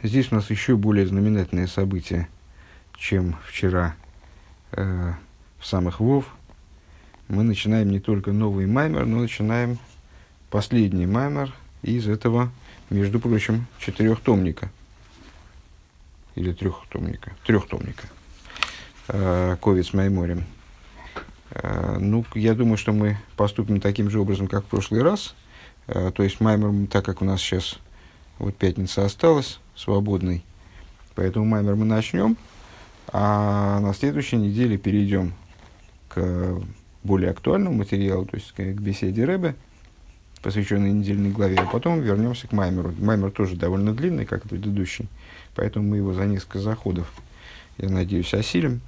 Здесь у нас еще более знаменательное событие, чем вчера э, в самых Вов. Мы начинаем не только новый маймер, но начинаем последний маймер из этого, между прочим, четырехтомника. Или трехтомника. Трехтомника. Э, Ковец Майморем. Э, ну, я думаю, что мы поступим таким же образом, как в прошлый раз. Э, то есть маймер, так как у нас сейчас вот пятница осталась, свободный. Поэтому маймер мы начнем, а на следующей неделе перейдем к более актуальному материалу, то есть к, беседе Рэбе, посвященной недельной главе, а потом вернемся к маймеру. Маймер тоже довольно длинный, как и предыдущий, поэтому мы его за несколько заходов, я надеюсь, осилим.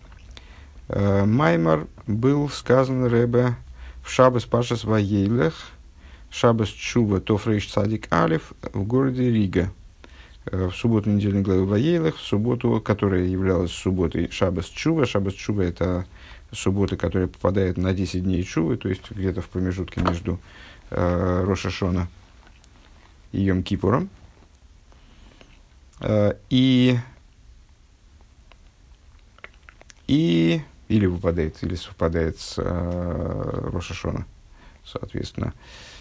Э, маймер был сказан Рэбе в Шабас Пашас Ваейлех, Шабас Чува Тофрейш Цадик Алиф в городе Рига – в субботу недельной главы Ваейлах, в субботу, которая являлась субботой Шабас Чува. Шабас Чува – это суббота, которая попадает на 10 дней Чувы, то есть где-то в промежутке между э, Рошашона и Йом Кипуром. Э, и, и или выпадает, или совпадает с э, Рошашона, соответственно. Э, Э,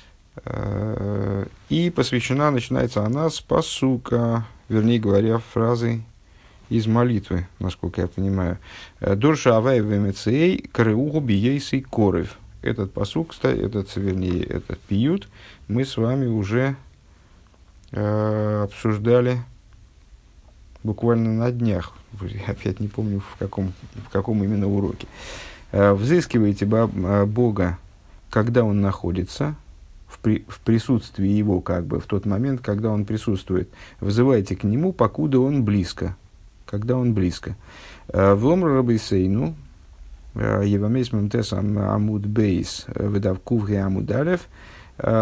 и посвящена, начинается она с посука, вернее говоря, фразы из молитвы, насколько я понимаю. «Э, Дурша авай вмцей крыугу биейсей корев. Этот посук, этот, вернее, этот пиют мы с вами уже э, обсуждали буквально на днях. Опять не помню, в каком, в каком именно уроке. Э, взыскивайте Бога, когда Он находится, в, при, в присутствии его, как бы, в тот момент, когда он присутствует. Вызывайте к нему, покуда он близко. Когда он близко. Э, в Ломра Рабейсейну, э, Евамейс Мемтесам Амуд Бейс, э, выдав Кувге Амудалев,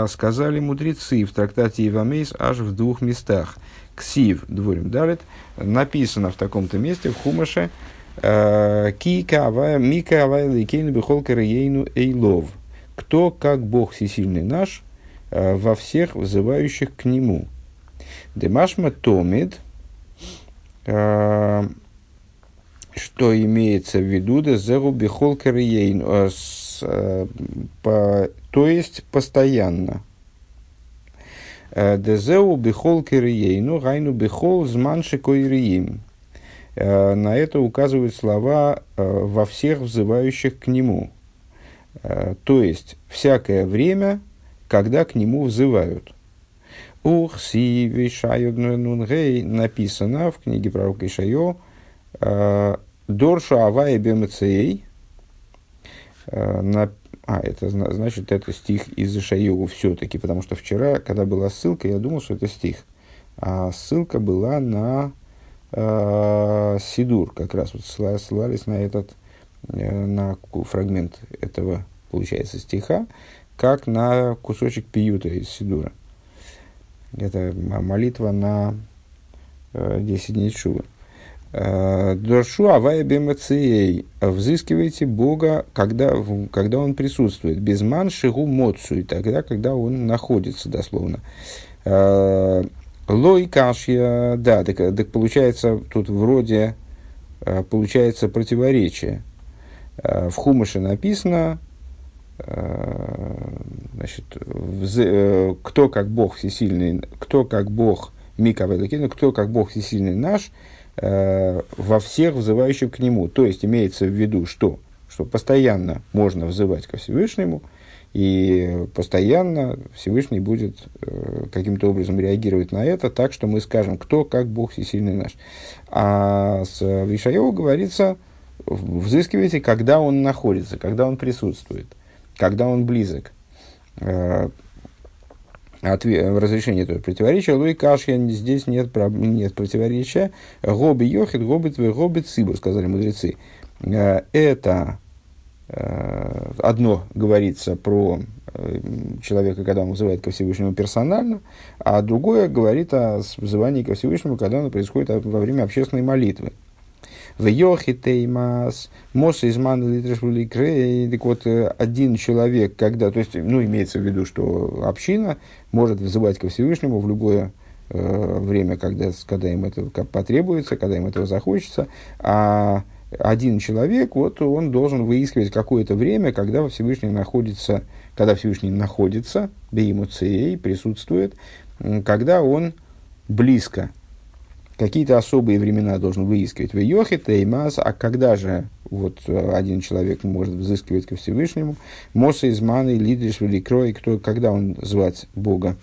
сказали мудрецы в трактате Евамейс аж в двух местах. Ксив, дворим далит, написано в таком-то месте, в Хумаше, Кика авая, мика авая лейкейну бихол эйлов. Кто, как Бог всесильный наш, во всех вызывающих к нему. Демашма томид, что имеется в виду, дезеру бихол то есть постоянно. Дезеу бихол кириейну, гайну бихол зманши койриим. На это указывают слова во всех взывающих к нему. То есть, всякое время – когда к нему взывают. Ух, си, вишаю, нунгей, написано в книге пророка Ишайо, э, Доршу Авай Бемцей, э, а, это значит, это стих из Ишайова все-таки, потому что вчера, когда была ссылка, я думал, что это стих. А ссылка была на э, Сидур, как раз вот ссылались на этот, э, на фрагмент этого, получается, стиха как на кусочек пиюта из Сидура. Это молитва на э, 10 дней Шува. Э, Доршу авая бемацией. Взыскивайте Бога, когда, когда Он присутствует. Безман шигу моцу. И тогда, когда Он находится, дословно. Э, лой кашья. Да, так, так получается тут вроде э, получается противоречие. В Хумыше написано Э, значит, э, кто как Бог всесильный, кто как Бог Мика кто как Бог всесильный наш, э, во всех взывающих к Нему. То есть имеется в виду, что, что постоянно можно взывать ко Всевышнему, и постоянно Всевышний будет каким-то образом реагировать на это так, что мы скажем, кто как Бог всесильный наш. А с Вишаеву говорится, взыскивайте, когда он находится, когда он присутствует когда он близок. Э, ответ, разрешение этого противоречия. Луи Кашья, здесь нет, нет противоречия. Гоби Йохит, Гоби Твой, Гоби Цибур, сказали мудрецы. Э, это э, одно говорится про человека, когда он вызывает ко Всевышнему персонально, а другое говорит о вызывании ко Всевышнему, когда оно происходит во время общественной молитвы. В Йохи Теймас, Моса из Мана Так вот, э, один человек, когда, то есть, ну, имеется в виду, что община может вызывать ко Всевышнему в любое э, время, когда, когда им это потребуется, когда им этого захочется, а один человек, вот он должен выискивать какое-то время, когда Всевышний находится, когда Всевышний находится, беймуцеей, присутствует, когда он близко. Какие-то особые времена должен выискивать в Йохе, Теймас, а когда же вот один человек может взыскивать ко Всевышнему, Моса из Маны, Лидриш, Великрой, кто, когда он звать Бога,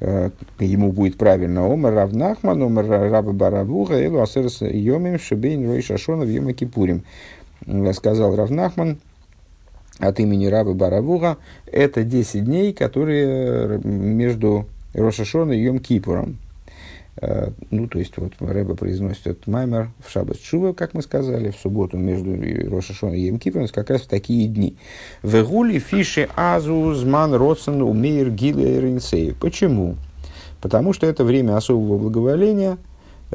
Э, ему будет правильно. Омар Равнахман, Омар Раба Барабуха, Элу Асерс Йомим, Шебейн Рой Шашона в Йома Кипурим. Э, сказал Равнахман от имени Раба Барабуха, это 10 дней, которые между Рошашона и Йом Кипуром. Э, ну, то есть, вот Рэба произносит этот маймер в Шаббат Шува, как мы сказали, в субботу между Рошашон и Емкипом, как раз в такие дни. Вегули фиши азу зман родсен умеер гилеринсей. Почему? Потому что это время особого благоволения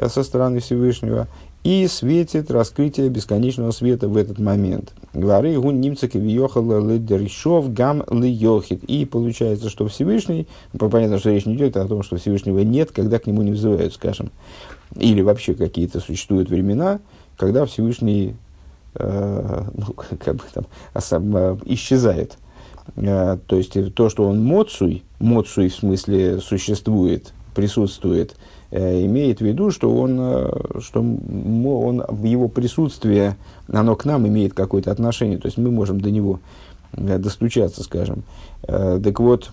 со стороны Всевышнего – и светит раскрытие бесконечного света в этот момент. Говоры гун немцек въехал лидершов гам льохит. И получается, что Всевышний, понятно, что речь не идет о том, что Всевышнего нет, когда к нему не взывают, скажем. Или вообще какие-то существуют времена, когда Всевышний э, ну, как бы там, сам, э, исчезает. Э, то есть то, что он моцуй, моцуй в смысле существует, присутствует – имеет в виду, что, он, э, что он, его присутствие, оно к нам имеет какое-то отношение, то есть мы можем до него э, достучаться, скажем. Так вот,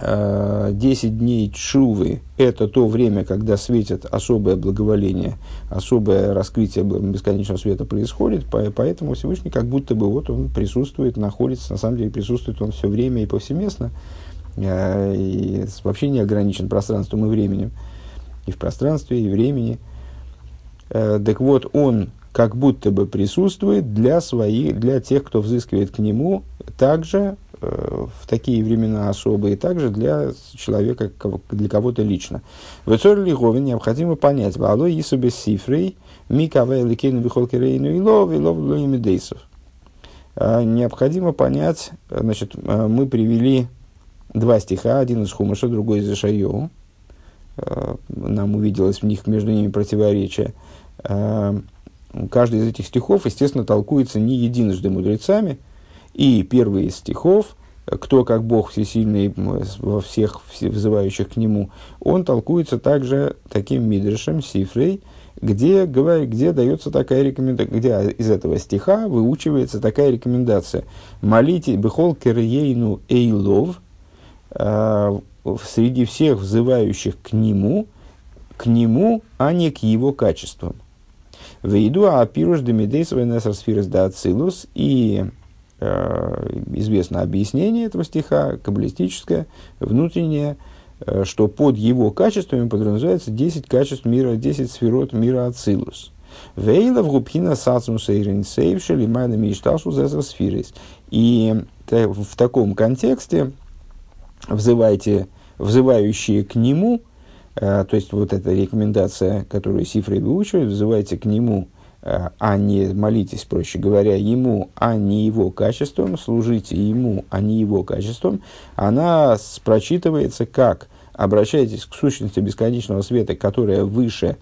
10 дней чувы – это то время, когда светит особое благоволение, особое раскрытие бесконечного света происходит, поэтому Всевышний как будто бы вот он присутствует, находится, на самом деле присутствует он все время и повсеместно, Э, и вообще не ограничен пространством и временем, и в пространстве, и времени. Э, так вот, он как будто бы присутствует для своих, для тех, кто взыскивает к нему, также э, в такие времена особые, также для человека, для кого-то лично. В Эцор Лигове необходимо понять, Вало Исубе Сифрей, Микаве Ликейну Бихолкерейну и Лов, и Лов Дейсов. Необходимо понять, значит, мы привели два стиха, один из Хумаша, другой из Ишайоу. Э, нам увиделось в них между ними противоречие. Э, каждый из этих стихов, естественно, толкуется не единожды мудрецами. И первый из стихов, кто как Бог всесильный во всех вызывающих к Нему, он толкуется также таким мидришем, сифрей, где, где дается такая рекомендация, где из этого стиха выучивается такая рекомендация. Молите бехол керейну эйлов, среди всех взывающих к нему, к нему, а не к его качествам. Вейду апируш демидейс венесар да ацилус и э, известно объяснение этого стиха, каббалистическое, внутреннее, э, что под его качествами подразумевается 10 качеств мира, 10 сферот мира ацилус. Вейла в губхина сацмуса и ренсейвши лимайна мечташу за сфирис. И в таком контексте взывайте, взывающие к нему, э, то есть вот эта рекомендация, которую Сифрей выучивает, взывайте к нему, э, а не молитесь, проще говоря, ему, а не его качеством, служите ему, а не его качеством, она прочитывается как? Обращайтесь к сущности бесконечного света, которая выше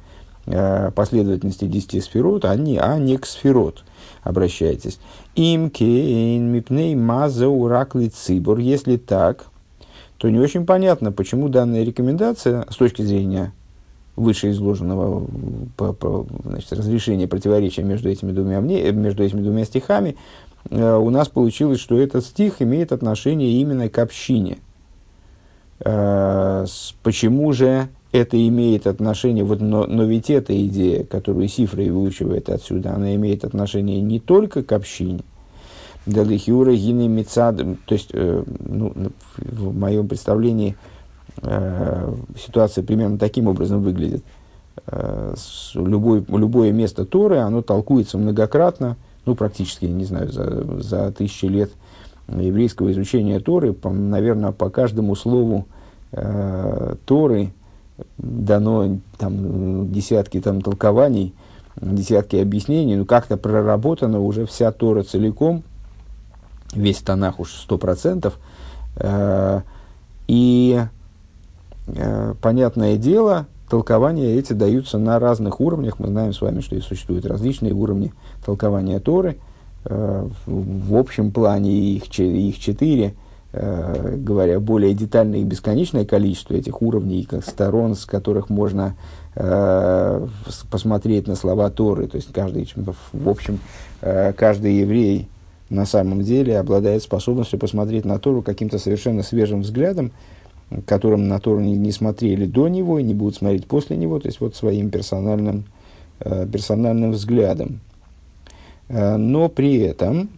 э, последовательности десяти сферот, а не, а не к сферот. Обращайтесь. Им кейн мипней маза уракли цибор, если так, то не очень понятно, почему данная рекомендация с точки зрения вышеизложенного по, по, значит, разрешения противоречия между этими двумя, между этими двумя стихами, э, у нас получилось, что этот стих имеет отношение именно к общине. Э, с, почему же это имеет отношение, вот, но, но ведь эта идея, которую Сифрой выучивает отсюда, она имеет отношение не только к общине, Далихиура гины мецад. То есть, э, ну, в моем представлении э, ситуация примерно таким образом выглядит. Э, любой, любое место Торы, оно толкуется многократно, ну, практически, не знаю, за, за тысячи лет еврейского изучения Торы, по, наверное, по каждому слову э, Торы дано там, десятки там, толкований, десятки объяснений, ну, как-то проработана уже вся Тора целиком – весь Танах уж сто процентов. Э, и понятное дело, толкования эти даются на разных уровнях. Мы знаем с вами, что существуют различные уровни толкования Торы. В общем плане их, их четыре – Э, говоря, более детальное и бесконечное количество этих уровней, как сторон, с которых можно э, посмотреть на слова Торы. То есть каждый, в общем, э, каждый еврей на самом деле обладает способностью посмотреть на Тору каким-то совершенно свежим взглядом, которым на Тору не, не смотрели до него и не будут смотреть после него, то есть вот своим персональным, э, персональным взглядом. Э, но при этом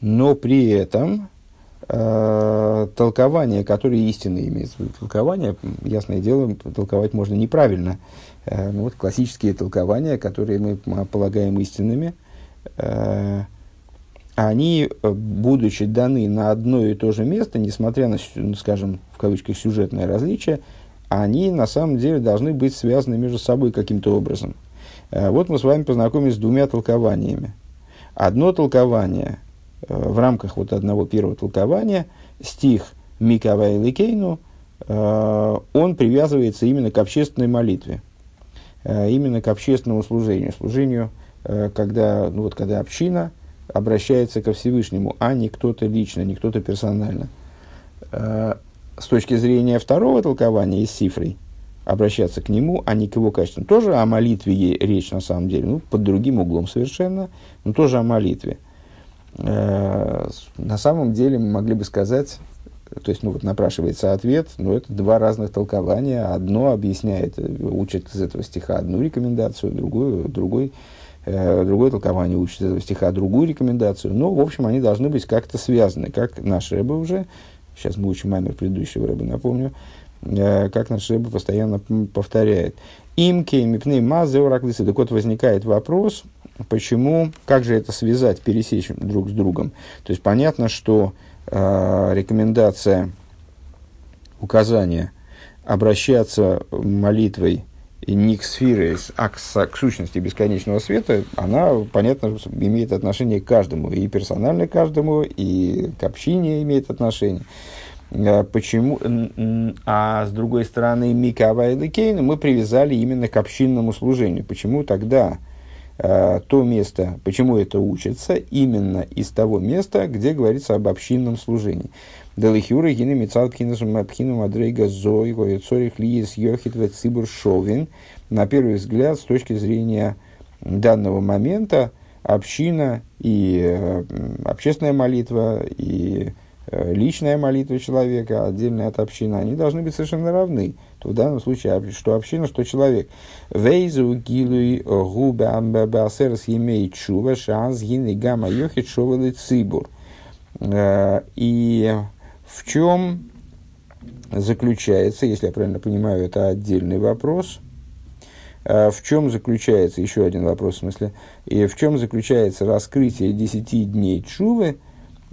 но при этом э, толкование, которое истинно имеет толкование, ясное дело, толковать можно неправильно. Э, ну, вот классические толкования, которые мы полагаем истинными, они, будучи даны на одно и то же место, несмотря на, ну, скажем, в кавычках, сюжетное различие, они на самом деле должны быть связаны между собой каким-то образом. Э, вот мы с вами познакомились с двумя толкованиями. Одно толкование – Э, в рамках вот одного первого толкования стих Микава Ликейну, э, он привязывается именно к общественной молитве, э, именно к общественному служению, служению, когда, ну вот, когда община обращается ко Всевышнему, а не кто-то лично, не кто-то персонально. С точки зрения второго толкования из Сифрой, обращаться к нему, а не к его качествам. Тоже о молитве речь на самом деле, ну, под другим углом совершенно, но тоже о молитве. Э, на самом деле мы могли бы сказать, то есть, ну вот напрашивается ответ, но это два разных толкования. Одно объясняет, учит из этого стиха одну рекомендацию, другую, другой, э, другое толкование учит этого стиха другую рекомендацию. Но, в общем, они должны быть как-то связаны, как наш Рэбе уже, сейчас мы учим мамер предыдущего Рэбе, напомню, э, как наш Рэбе постоянно повторяет. Им кеймипней мазы Так вот, возникает вопрос, Почему? Как же это связать, пересечь друг с другом? То есть понятно, что э, рекомендация, указание обращаться молитвой не к сфере, а к, сущности бесконечного света, она, понятно, имеет отношение к каждому, и персонально каждому, и к общине имеет отношение. Э, почему? А с другой стороны, Мика Авайда мы привязали именно к общинному служению. Почему тогда Э, то место, почему это учится, именно из того места, где говорится об общинном служении. Делихюры гины мецал пхину мадрейга зой цорих лиес йохит цибур шовин. На первый взгляд, с точки зрения данного момента, община и э, общественная молитва и Э, личная молитва человека, отдельная от общины, они должны быть совершенно равны. То в данном случае, что община, что человек. Вейзу гилуй губе амбабасерс емей чува шанс гины гамма йохит цибур. Э, и в чем заключается, если я правильно понимаю, это отдельный вопрос, э, в чем заключается, еще один вопрос в смысле, и в чем заключается раскрытие десяти дней чувы,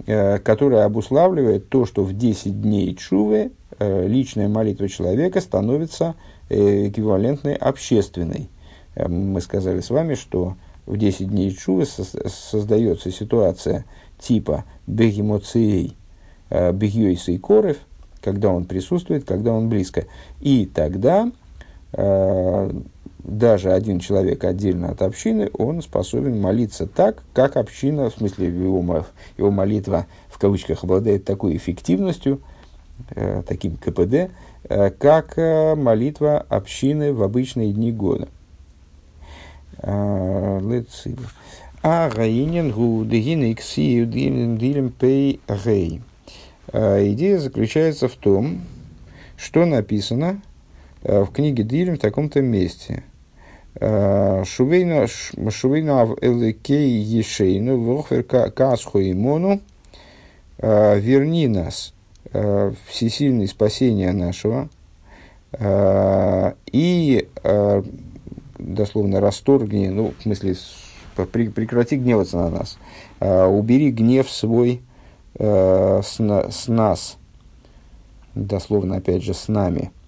Э, которая обуславливает то, что в 10 дней чувы э, личная молитва человека становится эквивалентной общественной. Мы сказали с вами, что в 10 дней чувы создается ситуация типа бегемоцией, бегьёйса и корев, когда он присутствует, когда он близко. И тогда даже один человек отдельно от общины, он способен молиться так, как община, в смысле его, его молитва в кавычках обладает такой эффективностью, э, таким КПД, э, как э, молитва общины в обычные дни года. А гаинен гу дегин икси дилем пей гей. Идея заключается в том, что написано в книге Дилем в таком-то месте – Шувейна в Элекей Ешейну, Вохвер Касху Имону, верни нас, всесильный спасение нашего, и дословно расторгни, ну, в смысле, прекрати гневаться на нас, убери гнев свой с, с нас, дословно, опять же, с нами –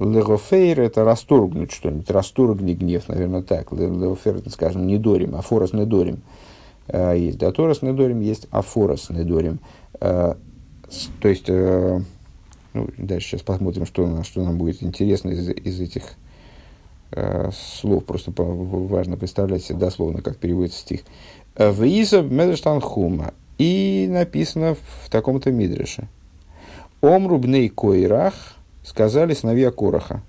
Легофейр – это расторгнуть что-нибудь, расторгни гнев, наверное, так. Легофейр – это, скажем, недорим, афорос недорим. Есть доторос недорим, есть афорос недорим. То есть, э, ну, дальше сейчас посмотрим, что, что нам будет интересно из, из этих э, слов. Просто важно представлять себе дословно, как переводится стих. Вииза Медрештан Хума. И написано в таком-то мидреше. Омру бней койрах сказали сыновья Короха.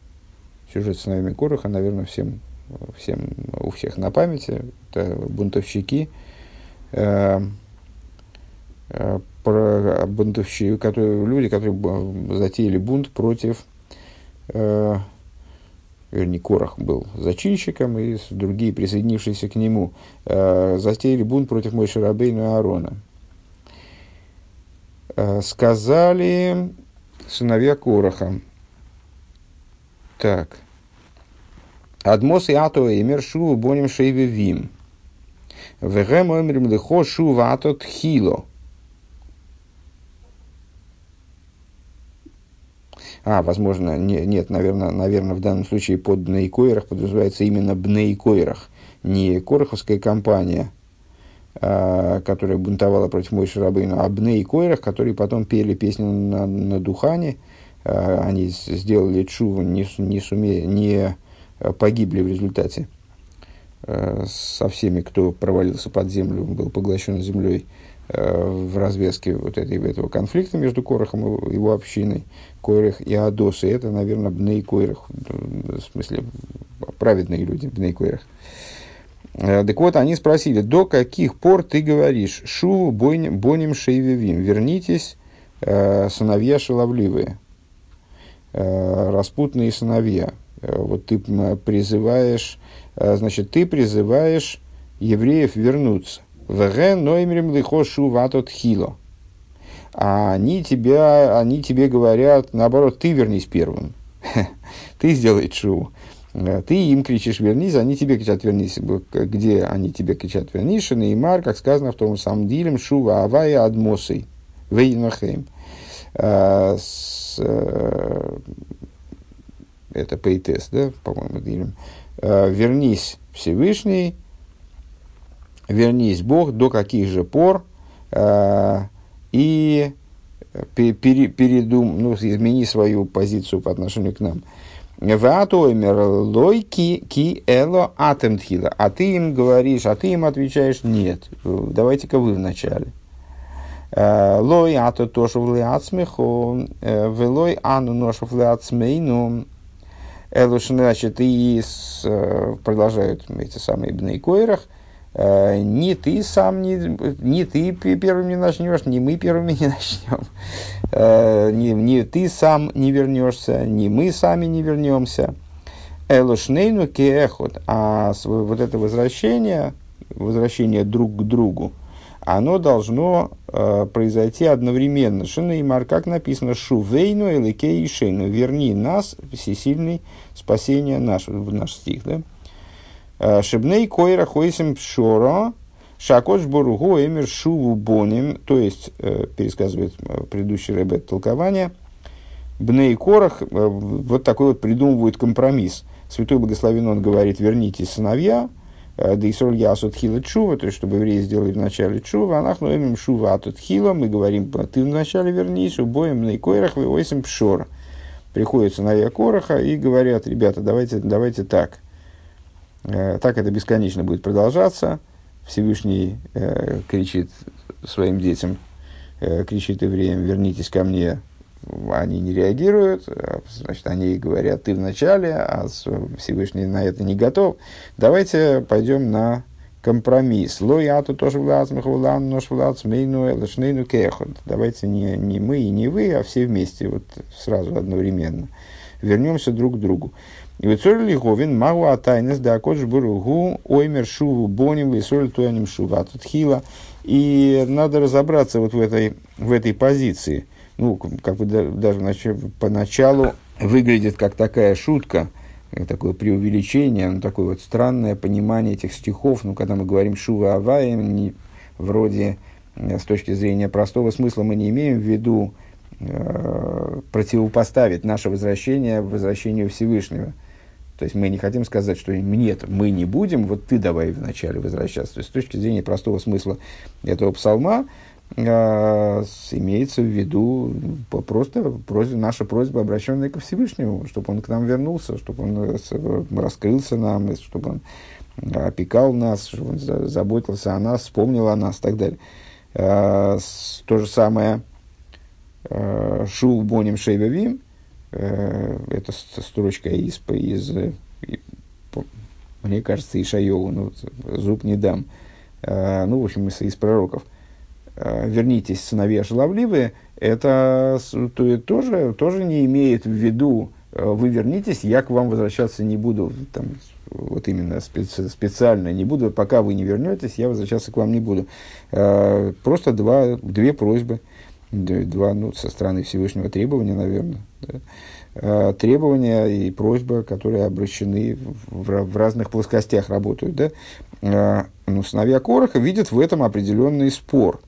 Сюжет с сыновьями Короха, наверное, всем, всем, у всех на памяти. Это бунтовщики, э, э, про бунтовщики, которые, люди, которые затеяли бунт против, э, вернее, Корах был зачинщиком, и другие, присоединившиеся к нему, э, затеяли бунт против Мойши Рабейна и Аарона. Э, сказали сыновья Короха. Так. Адмос и ато эмер шу боним шейве вим. Вегем эмрим лихо шу ватот хило. А, возможно, не, нет, наверное, наверное, в данном случае под Бнейкойрах подразумевается именно Бнейкойрах, не Короховская компания, а, которая бунтовала против Мойши Рабейну, а Бнейкойрах, которые потом пели песни на, на Духане, а, они сделали чуву, не, не, суме, не погибли в результате. А, со всеми, кто провалился под землю, был поглощен землей в развязке вот этой, этого конфликта между Корохом и его общиной. Койрах и Адосы. Это, наверное, Бней Койрах, в смысле, праведные люди, Бней Койрах. Э, так вот, они спросили, до каких пор ты говоришь Шуву боним шейвивим, вернитесь, э, сыновья шаловливые, э, распутные сыновья. Э, вот ты призываешь, э, значит, ты призываешь евреев вернуться. Веген ноймрим лихо шуватот хило а они, тебя, они тебе говорят, наоборот, ты вернись первым. ты сделай чу. Э, ты им кричишь «вернись», они тебе кричат «вернись». Где они тебе кричат «вернись», Неймар, как сказано в том самом дилем, «шува авая адмосой», «вейнахейм». Э, э, это пейтес, да, по-моему, дилем. «Вернись, Всевышний, вернись, Бог, до каких же пор, и э, пере, передум, ну, измени свою позицию по отношению к нам. А ты им говоришь, а ты им отвечаешь, нет, давайте-ка вы вначале. Э, лой ато тошев леацмехо, э, велой ану ношев леацмейну. Элушин, значит, и продолжают эти самые бнейкойрах, Э, ни ты сам, ни, ни ты первым не начнешь, ни мы первыми не начнем. Э, ни, ни ты сам не вернешься, ни мы сами не вернемся. Элошнейну кеэхот. А вот это возвращение, возвращение друг к другу, оно должно э, произойти одновременно. Шинеймар, как написано, шувейну эликей шейну, верни нас, всесильный, спасение наш, наш стих, да? Э, Шибней койра хойсим пшоро, шакош боругу эмир шуву боним, то есть, э, пересказывает э, предыдущий ребет толкование, Бней Корах вот такой вот придумывает компромисс. Святой Благословен он говорит, верните сыновья, да и соль ясут хила чува, то есть, чтобы евреи сделали вначале чува, а нахну эмим шува атут хила, мы говорим, ты вначале вернись, убоем бней койрах, вы ойсим пшор. Приходят сыновья Короха и говорят, ребята, давайте, давайте так, Э, так это бесконечно будет продолжаться. Всевышний э, кричит своим детям, э, кричит евреям, вернитесь ко мне. Они не реагируют, а, значит, они говорят, ты вначале, а Всевышний на это не готов. Давайте пойдем на компромисс. Лой ату тоже влацмихулан, нож влацмейну, лашнейну кехот. Давайте не, не мы и не вы, а все вместе, вот сразу одновременно. Вернемся друг к другу. И вот соль лиховин магу атайнес да акодж буругу оймер шуву боним и соль туаним шува хила. И надо разобраться вот в этой, в этой позиции. Ну, как бы даже поначалу выглядит как такая шутка, такое преувеличение, ну, такое вот странное понимание этих стихов. Ну, когда мы говорим шува аваем, вроде э, с точки зрения простого смысла мы не имеем в виду э, противопоставить наше возвращение возвращению Всевышнего. То есть мы не хотим сказать, что нет, мы не будем, вот ты давай вначале возвращаться. То есть с точки зрения простого смысла этого псалма, э, имеется в виду просто просьба, наша просьба, обращенная ко Всевышнему, чтобы он к нам вернулся, чтобы он раскрылся нам, чтобы он опекал нас, чтобы он заботился о нас, вспомнил о нас и так далее. Э, то же самое э, Шул Боним Шейвавим, э, это строчка из, из, мне кажется, Ишайову, ну, зуб не дам, ну, в общем, из, из пророков. Вернитесь, сыновья шаловливые, это то, тоже, тоже не имеет в виду, вы вернитесь, я к вам возвращаться не буду, там, вот именно специ, специально не буду, пока вы не вернетесь, я возвращаться к вам не буду. Э, просто два, две просьбы, два, ну, со стороны Всевышнего требования, наверное. Да. Э, требования и просьбы, которые обращены в, в разных плоскостях работают. Да. Э, ну, сыновья Короха видят в этом определенный спор.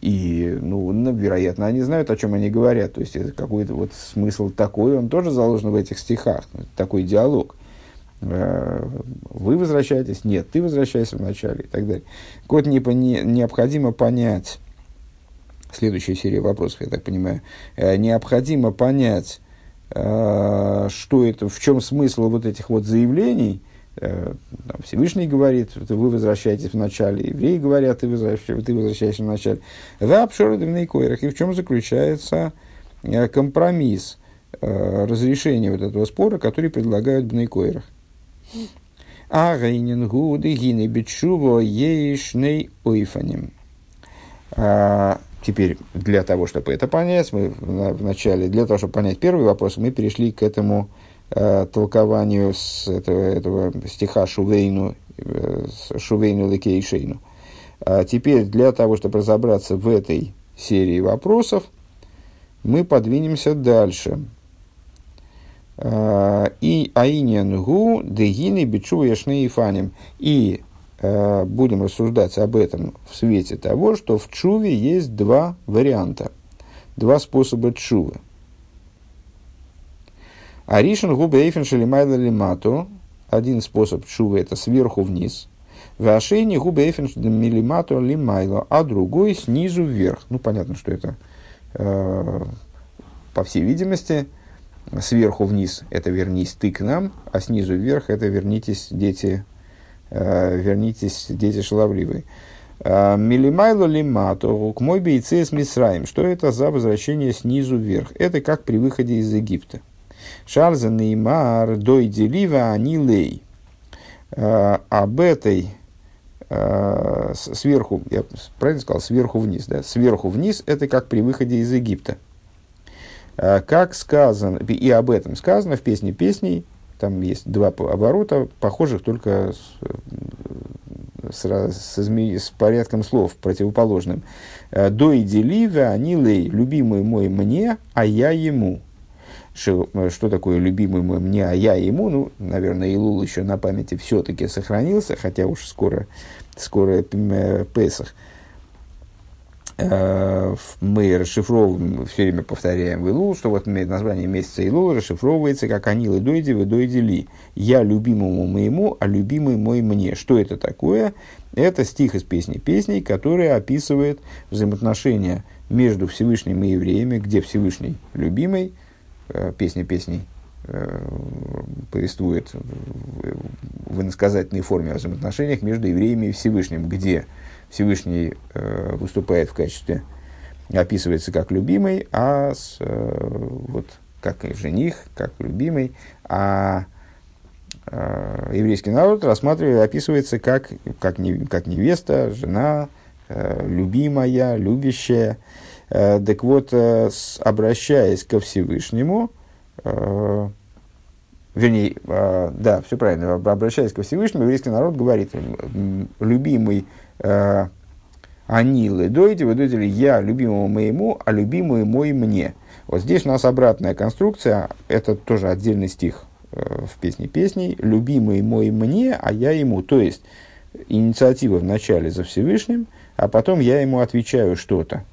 И, ну, вероятно, они знают, о чем они говорят. То есть, это какой-то вот смысл такой, он тоже заложен в этих стихах. Такой диалог. Э, вы возвращаетесь? Нет, ты возвращайся вначале и так далее. Вот не, не, необходимо понять, следующая серия вопросов, я так понимаю, э, необходимо понять, э, что это, в чем смысл вот этих вот заявлений, там, Всевышний говорит, вы возвращаетесь в начале, евреи говорят, ты возвращаешься, ты возвращаешься в начале. Да, обшородовный койрах. И в чем заключается компромисс, разрешение вот этого спора, который предлагают бнейкойрах. А гейнингу дегины ейшней ойфаним. Теперь, для того, чтобы это понять, мы в начале, для того, чтобы понять первый вопрос, мы перешли к этому э, толкованию с этого, этого стиха Шувейну, э, Шувейну Лекейшейну. А теперь для того, чтобы разобраться в этой серии вопросов, мы подвинемся дальше. А, и Аиньян Гу Дегины Бичу Яшны Фаним. И э, будем рассуждать об этом в свете того, что в Чуве есть два варианта, два способа Чувы – а ришен губы эйфен шелимайла лимату. Один способ шувы это сверху вниз. В ошейне губы эйфен милимату лимайло. А другой снизу вверх. Ну, понятно, что это, э, по всей видимости, сверху вниз это вернись ты к нам, а снизу вверх это вернитесь, дети, э, вернитесь, дети шаловливые. Э, Милимайло лимату, к мой бейце с Мисраем. Что это за возвращение снизу вверх? Это как при выходе из Египта. Шарза Неймар дойди лива они лей. А, об этой а, сверху, я правильно сказал, сверху вниз, да? Сверху вниз это как при выходе из Египта. А, как сказано, и об этом сказано в песне песней, там есть два оборота, похожих только с, с, с, с порядком слов противоположным. Дойди лива они лей, любимый мой мне, а я ему что, что такое любимый мой мне, а я ему, ну, наверное, Илул еще на памяти все-таки сохранился, хотя уж скоро, скоро э, Песах. Э, мы расшифровываем, все время повторяем в Илул, что вот название месяца Илул расшифровывается как «Анил и дойди, вы дойди ли». «Я любимому моему, а любимый мой мне». Что это такое? Это стих из песни песней, который описывает взаимоотношения между Всевышним и евреями, где Всевышний любимый – Э, песни песней э, повествует в иносказательной форме о взаимоотношениях между евреями и Всевышним, где Всевышний э, выступает в качестве, описывается как любимый, а с, вот, как жених, как любимый, а еврейский народ рассматривает, описывается как, как, не, как невеста, жена, любимая, любящая, Э, так вот, э, обращаясь ко Всевышнему, э, вернее, да, все правильно, обращаясь ко Всевышнему, еврейский народ говорит, любимый Анилы дойди, вы дойдили я любимому моему, а любимый мой мне. Вот здесь у нас обратная конструкция, это тоже отдельный стих в песне песней, любимый мой мне, а я ему. То есть, инициатива вначале за Всевышним, а потом я ему отвечаю что-то.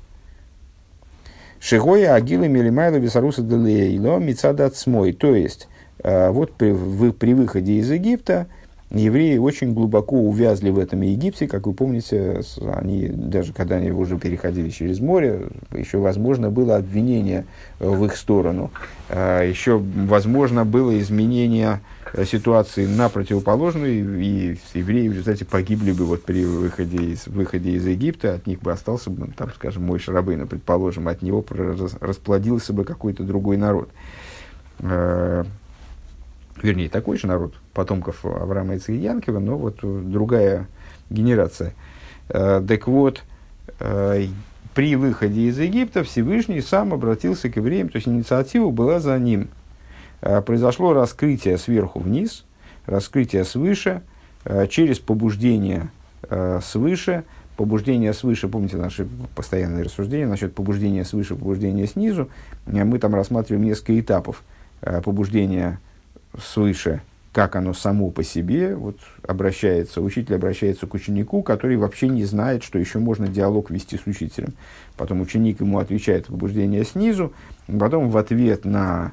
Шигоя Агилы Милимайла Бесаруса Делейло Мицадат Смой. То есть, э, вот при, при выходе из Египта евреи очень глубоко увязли в этом Египте. Как вы помните, они, даже когда они уже переходили через море, еще возможно было обвинение в их сторону. А, еще возможно было изменение ситуации на противоположную, и евреи в результате погибли бы вот при выходе из, выходе из Египта, от них бы остался бы, там, скажем, мой Шарабейна, предположим, от него расплодился бы какой-то другой народ. Вернее, такой же народ, потомков Авраама и Янкива, но вот другая генерация. Э, так вот, э, при выходе из Египта Всевышний сам обратился к евреям, то есть инициатива была за ним. Э, произошло раскрытие сверху вниз, раскрытие свыше, через побуждение свыше, побуждение свыше, помните наши постоянные рассуждения насчет побуждения свыше, побуждения снизу, мы там рассматриваем несколько этапов побуждения свыше, как оно само по себе, вот обращается, учитель обращается к ученику, который вообще не знает, что еще можно диалог вести с учителем. Потом ученик ему отвечает побуждение снизу, потом в ответ на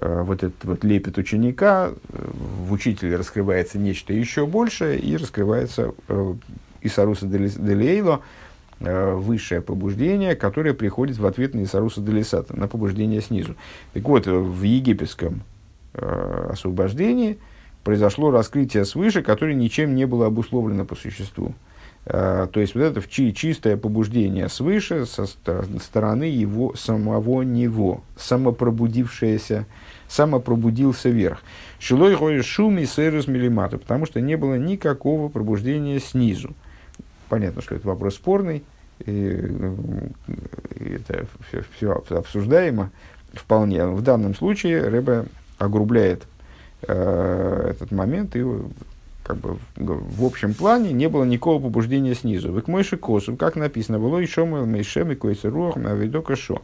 э, вот этот вот лепет ученика э, в учителе раскрывается нечто еще большее, и раскрывается э, Исаруса Делейло, э, высшее побуждение, которое приходит в ответ на Исаруса Делисата, на побуждение снизу. Так вот, в египетском э, освобождении произошло раскрытие свыше, которое ничем не было обусловлено по существу. Э, то есть вот это чи, чистое побуждение свыше со стороны его самого него, самопробудившееся, самопробудился вверх. Шилой гой шум и сэрус милимату, потому что не было никакого пробуждения снизу. Понятно, что это вопрос спорный, и, и это все, все обсуждаемо вполне. В данном случае Рэбе огрубляет э, этот момент, и как бы в общем плане не было никакого побуждения снизу. Вы к мойши косу, как написано, было еще мой мейшем и койцеруах мавидока шо.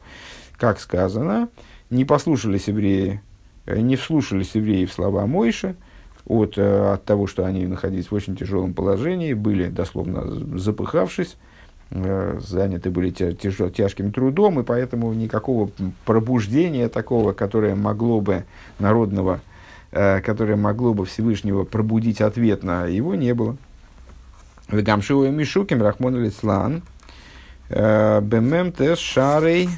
Как сказано, не послушались евреи, э, не вслушались евреи в слова Мойши, от, э, от того, что они находились в очень тяжелом положении, были дословно запыхавшись, заняты были тяж, тяжким трудом, и поэтому никакого пробуждения такого, которое могло бы народного, э, которое могло бы Всевышнего пробудить ответно, его не было. Вегамшивая Мишуким Рахмон Лицлан э, Бемем Шарей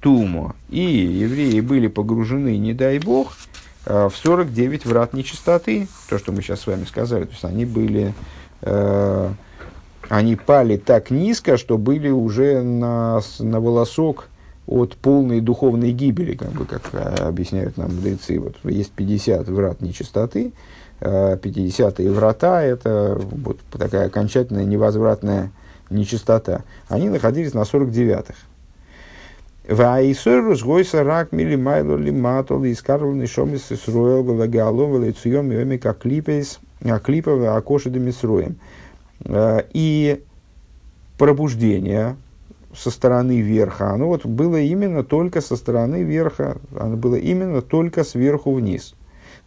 Тумо. И евреи были погружены, не дай бог, в 49 врат нечистоты, то, что мы сейчас с вами сказали. То есть они были они пали так низко, что были уже на, на волосок от полной духовной гибели, как, бы, как а, объясняют нам мудрецы. Вот есть 50 врат нечистоты, 50-е а, врата – это вот такая окончательная невозвратная нечистота. Они находились на 49-х. Ваисорус гойса рак мили майло лиматол из карвал шомис с роел валагалом валецуем и омика клипес клипа акоши демисроем. Э, и пробуждение со стороны верха, оно вот было именно только со стороны верха, оно было именно только сверху вниз.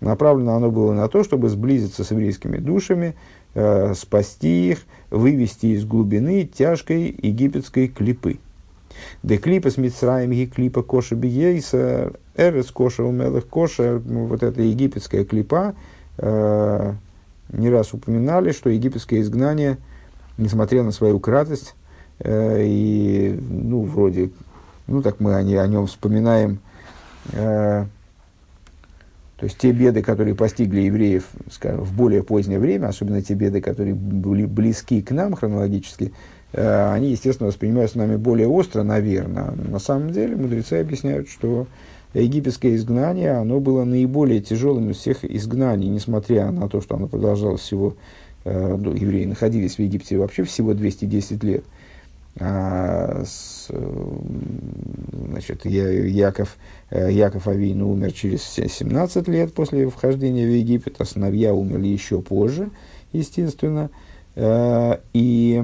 Направлено оно было на то, чтобы сблизиться с еврейскими душами, э, спасти их, вывести из глубины тяжкой египетской клипы. Де клипа с Мицраем и клипа коша биейса, эрес коша умелых коша, вот эта египетская клипа, э, не раз упоминали, что египетское изгнание, несмотря на свою кратость, э, и, ну, вроде, ну, так мы о, о нем вспоминаем, э, то есть те беды, которые постигли евреев скажем, в более позднее время, особенно те беды, которые были близки к нам хронологически, э, они, естественно, воспринимаются нами более остро, наверное. На самом деле мудрецы объясняют, что египетское изгнание, оно было наиболее тяжелым из всех изгнаний, несмотря на то, что оно продолжалось всего, э, ну, евреи находились в Египте вообще всего 210 лет. А с, э, значит, Яков, э, Яков Авейну умер через 17 лет после вхождения в Египет, а сыновья умерли еще позже, естественно. Э, и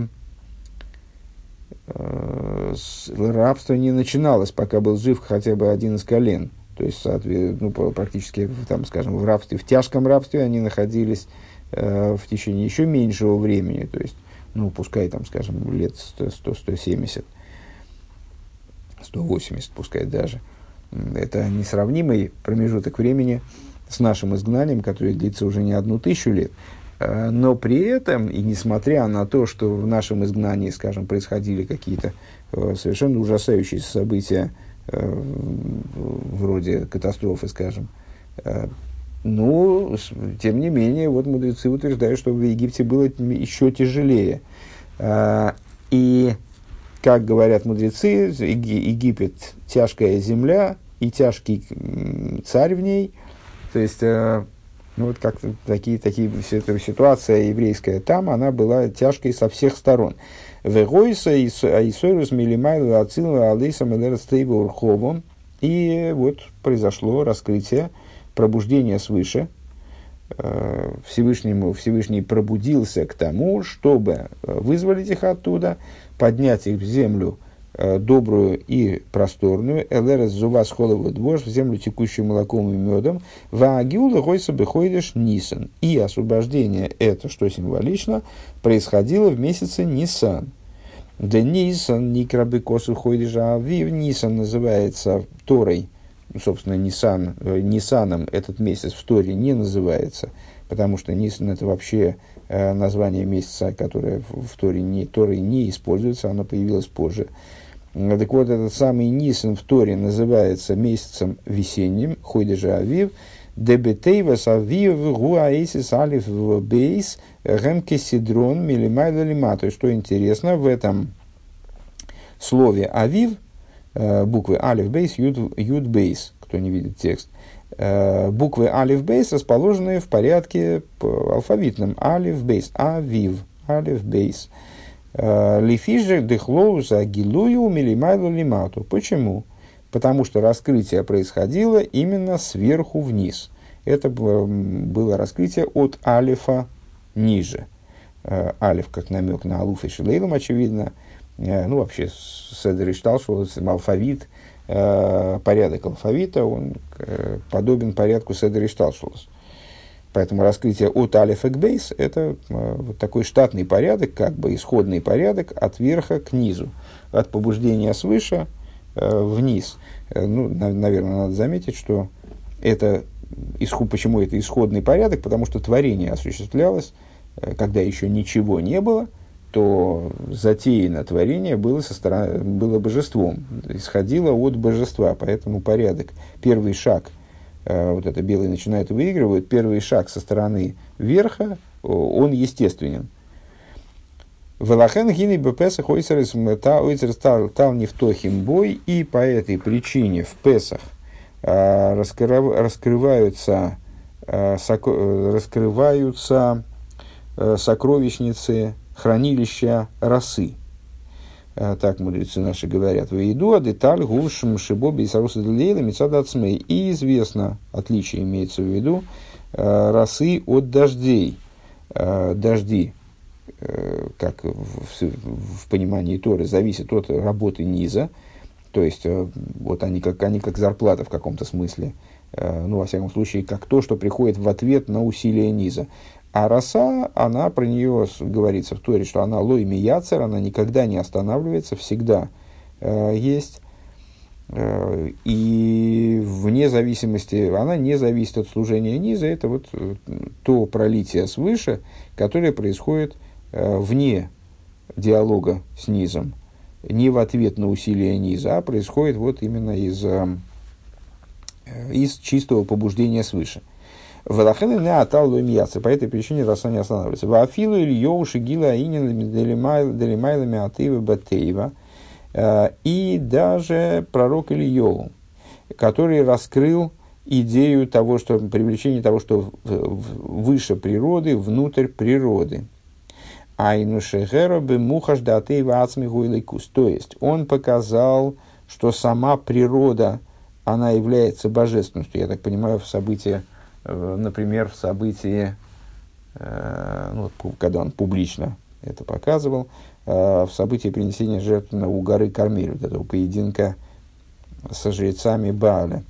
рабство не начиналось, пока был жив хотя бы один из колен. То есть, ну, практически, там, скажем, в рабстве, в тяжком рабстве они находились э, в течение еще меньшего времени. То есть, ну, пускай, там, скажем, лет 100-170, 180, пускай даже. Это несравнимый промежуток времени с нашим изгнанием, которое длится уже не одну тысячу лет. Э, но при этом, и несмотря на то, что в нашем изгнании, скажем, происходили какие-то э, совершенно ужасающие события, э, вроде катастрофы, скажем, ну, тем не менее, вот мудрецы утверждают, что в Египте было еще тяжелее. И, как говорят мудрецы, Египет – тяжкая земля и тяжкий царь в ней. То есть, ну, вот как такие, такие, ситуация еврейская там, она была тяжкой со всех сторон. Вегойса Аисойрус Милимайла Ацила Алейса Медерстейва Урховом. И вот произошло раскрытие, пробуждение свыше. Э, Всевышнему, Всевышний пробудился к тому, чтобы вызволить их оттуда, поднять их в землю добрую и просторную, элерес зувас холовый двор, в землю текущую молоком и медом, ваагиула гойса бехойдеш нисан. И освобождение это, что символично, происходило в месяце Нисан. Да Нисан, Никрабы Косу Хойдежа Авив, Нисан называется Торой, собственно, Нисан, э, Нисаном этот месяц в Торе не называется, потому что Нисан это вообще э, название месяца, которое в, Торе не, Торой не используется, оно появилось позже. Так вот, этот самый Нисан в Торе называется месяцем весенним, Хойдежа Авив, Дебетейвас Авив Гуаэсис Алиф Бейс Гемке Сидрон Милимайда Лима. То есть, что интересно, в этом слове Авив, э, буквы Алиф Бейс, Юд Бейс, кто не видит текст, э, буквы Алиф Бейс расположены в порядке алфавитном. Алиф Бейс, Авив, Алиф Бейс. Лифиже дыхлоуза гилую милимайлу лимату. Почему? Потому что раскрытие происходило именно сверху вниз. Это было раскрытие от алифа ниже. Э, алиф как намек на алуф и шилейлом, очевидно. Э, ну, вообще, Седер считал, что алфавит, э, порядок алфавита, он подобен порядку Седер Шталшулас. Поэтому раскрытие от алифа к бейс – это э, вот такой штатный порядок, как бы исходный порядок от верха к низу, от побуждения свыше э, вниз. Э, ну, на, наверное, надо заметить, что это исход, почему это исходный порядок, потому что творение осуществлялось, когда еще ничего не было, то затеяно творение было, со стороны, было божеством, исходило от божества, поэтому порядок, первый шаг – вот это белый начинает выигрывать, первый шаг со стороны верха, он естественен. Велахен гини бепесах ойцерес в тохим бой, и по этой причине в Песах э, раскрываются, э, раскрываются сокровищницы, хранилища росы. Э, так мудрецы наши говорят, в еду, деталь гушм шибоби и саруса длейла мецадацмей. И известно, отличие имеется в виду, э, росы от дождей. Э, дожди, как в, в понимании Торы, зависят от работы низа, то есть вот они как, они как зарплата в каком-то смысле, ну, во всяком случае, как то, что приходит в ответ на усилия низа. А роса, она про нее говорится в Торе, что она лой мияцер, она никогда не останавливается, всегда э, есть. Э, и вне зависимости, она не зависит от служения низа, это вот э, то пролитие свыше, которое происходит э, вне диалога с низом, не в ответ на усилия низа, а происходит вот именно из, э, из чистого побуждения свыше. Велахены не атал. По этой причине роса не останавливается. Вафилу или йоуши гила инин делимайлами атыва батеева. Э, и даже пророк Ильеву, который раскрыл идею того, что привлечение того, что выше природы, внутрь природы. Айну шехера бы мухаш датеева ацмигуилайкус. То есть, он показал, что сама природа, она является божественностью. Я так понимаю, в событиях например, в событии, э, ну, когда он публично это показывал, э, в событии принесения жертвы у горы Кармель, вот этого поединка со жрецами Бааля.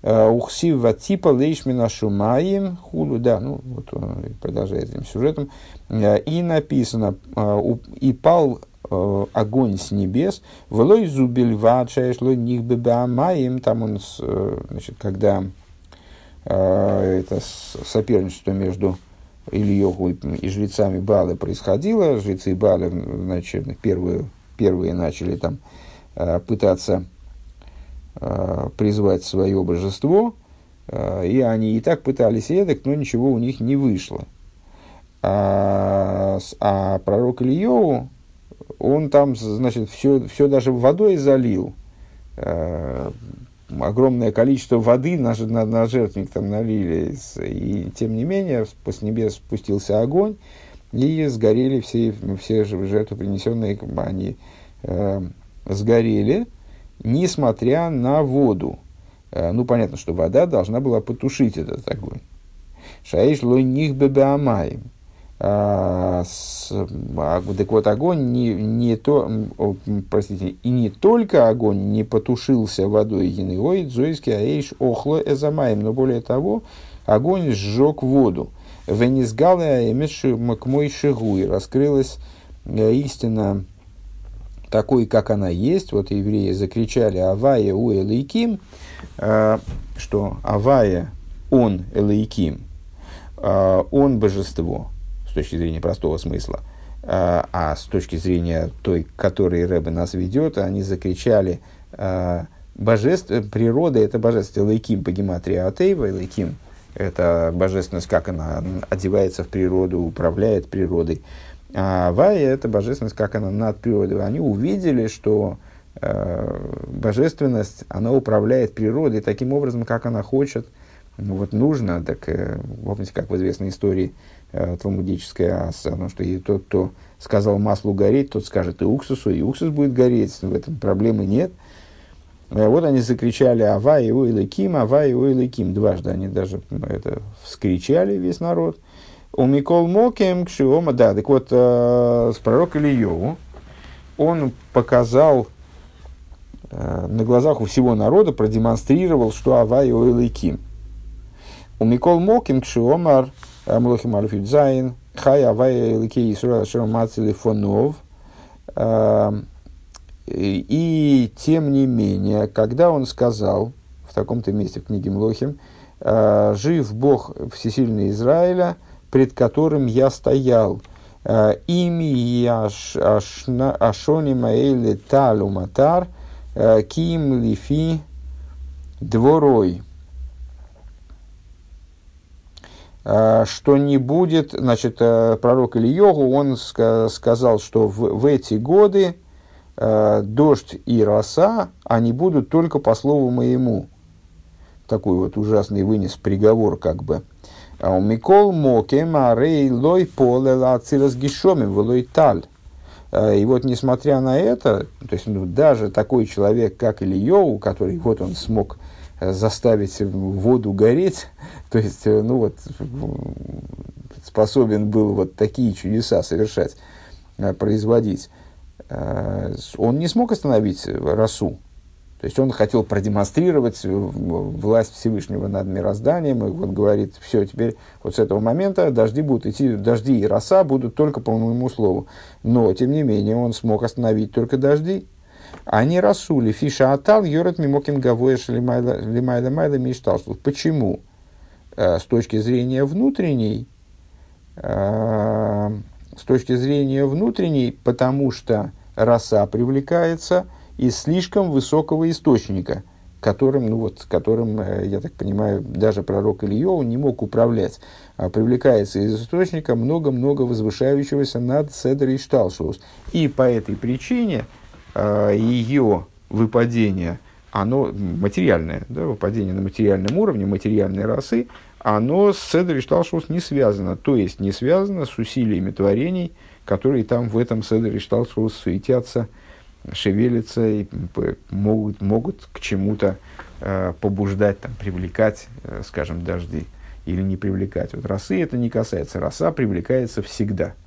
Ухсив ватипа лейшмина шумаем хулу, да, ну, вот он продолжает этим сюжетом. И написано, и пал огонь с небес, влой зубель вачаешь, лой них беба там он, значит, когда это соперничество между Ильёху и жрецами Балы происходило. Жрецы Балы, значит, первые, первые начали там пытаться призвать свое божество, и они и так пытались эдак, но ничего у них не вышло. А, а пророк Ильеву, он там, значит, все, все даже водой залил. Огромное количество воды на, на, на жертвенник там налили. И тем не менее, с небес спустился огонь, и сгорели все, все жертвы, принесенные, они э, сгорели, несмотря на воду. Э, ну, понятно, что вода должна была потушить этот огонь. Шаиш лой них бебеамаем. А, с, а, так вот, огонь не, не то, простите, и не только огонь не потушился водой ой, дзойский аэйш охло эзамаем, но более того, огонь сжег воду. Венизгалы мой шигуй, раскрылась э, истина такой, как она есть. Вот евреи закричали «Авая у Элейким», э, что? «Авая, он Элейким», э, он божество точки зрения простого смысла, а, а с точки зрения той, которой Рэбе нас ведет, они закричали а, божеств, природа – это божество. Лейким по гематрии Атеева, Лейким – это божественность, как она одевается в природу, управляет природой. А Вая – это божественность, как она над природой. Они увидели, что э, божественность, она управляет природой таким образом, как она хочет. Ну, вот нужно, так, э, помните, как в известной истории – э, талмудическая, потому что и тот, кто сказал маслу гореть, тот скажет и уксусу, и уксус будет гореть, в этом проблемы нет. Э, вот они закричали «Ава и Уилыким, Ава и Уилыким». Дважды они даже это вскричали, весь народ. У Микол Мокем Кшиома, да, так вот, э, с пророком Ильеву он показал э, на глазах у всего народа, продемонстрировал, что Ава и Уилыким. У Микол Мокем Кшиомар – Млохим Альфидзайн, Хай Авай Исруэл Шермацили Фонов. И тем не менее, когда он сказал в таком-то месте в книге Млохим, «А, «Жив Бог всесильный Израиля, пред которым я стоял, а, ими Ашони Маэли Талу Матар, Ким Лифи Дворой». Э, что не будет, значит, э, пророк Ильогу, он сказал, что в, в эти годы э, дождь и роса, они будут только по слову моему. Такой вот ужасный вынес приговор, как бы. А Микол Мокем Арей Лой Поле Лацилас Гишомим Лой Таль. И вот, несмотря на это, то есть ну, даже такой человек, как Ильёу, который вот он смог заставить воду гореть, то есть, э, ну вот, способен был вот такие чудеса совершать, э, производить, э, он не смог остановить росу. То есть он хотел продемонстрировать власть Всевышнего над мирозданием, и вот говорит, все, теперь вот с этого момента дожди будут идти, дожди и роса будут только по моему слову. Но, тем не менее, он смог остановить только дожди, они расули фиша атал йорат мимоким гавоеш лимайда майда мишталшут. Почему? Э, с точки зрения внутренней, э, с точки зрения внутренней, потому что роса привлекается из слишком высокого источника, которым, ну вот, которым, э, я так понимаю, даже пророк Ильев не мог управлять, а привлекается из источника много-много возвышающегося над Седр и Шталшус. И по этой причине ее выпадение, оно материальное, да, выпадение на материальном уровне, материальной расы, оно с Седри Шталшус не связано, то есть не связано с усилиями творений, которые там в этом Седри Шталшус суетятся, шевелятся и могут, могут к чему-то э, побуждать, там, привлекать, э, скажем, дожди или не привлекать. Вот росы это не касается, роса привлекается всегда –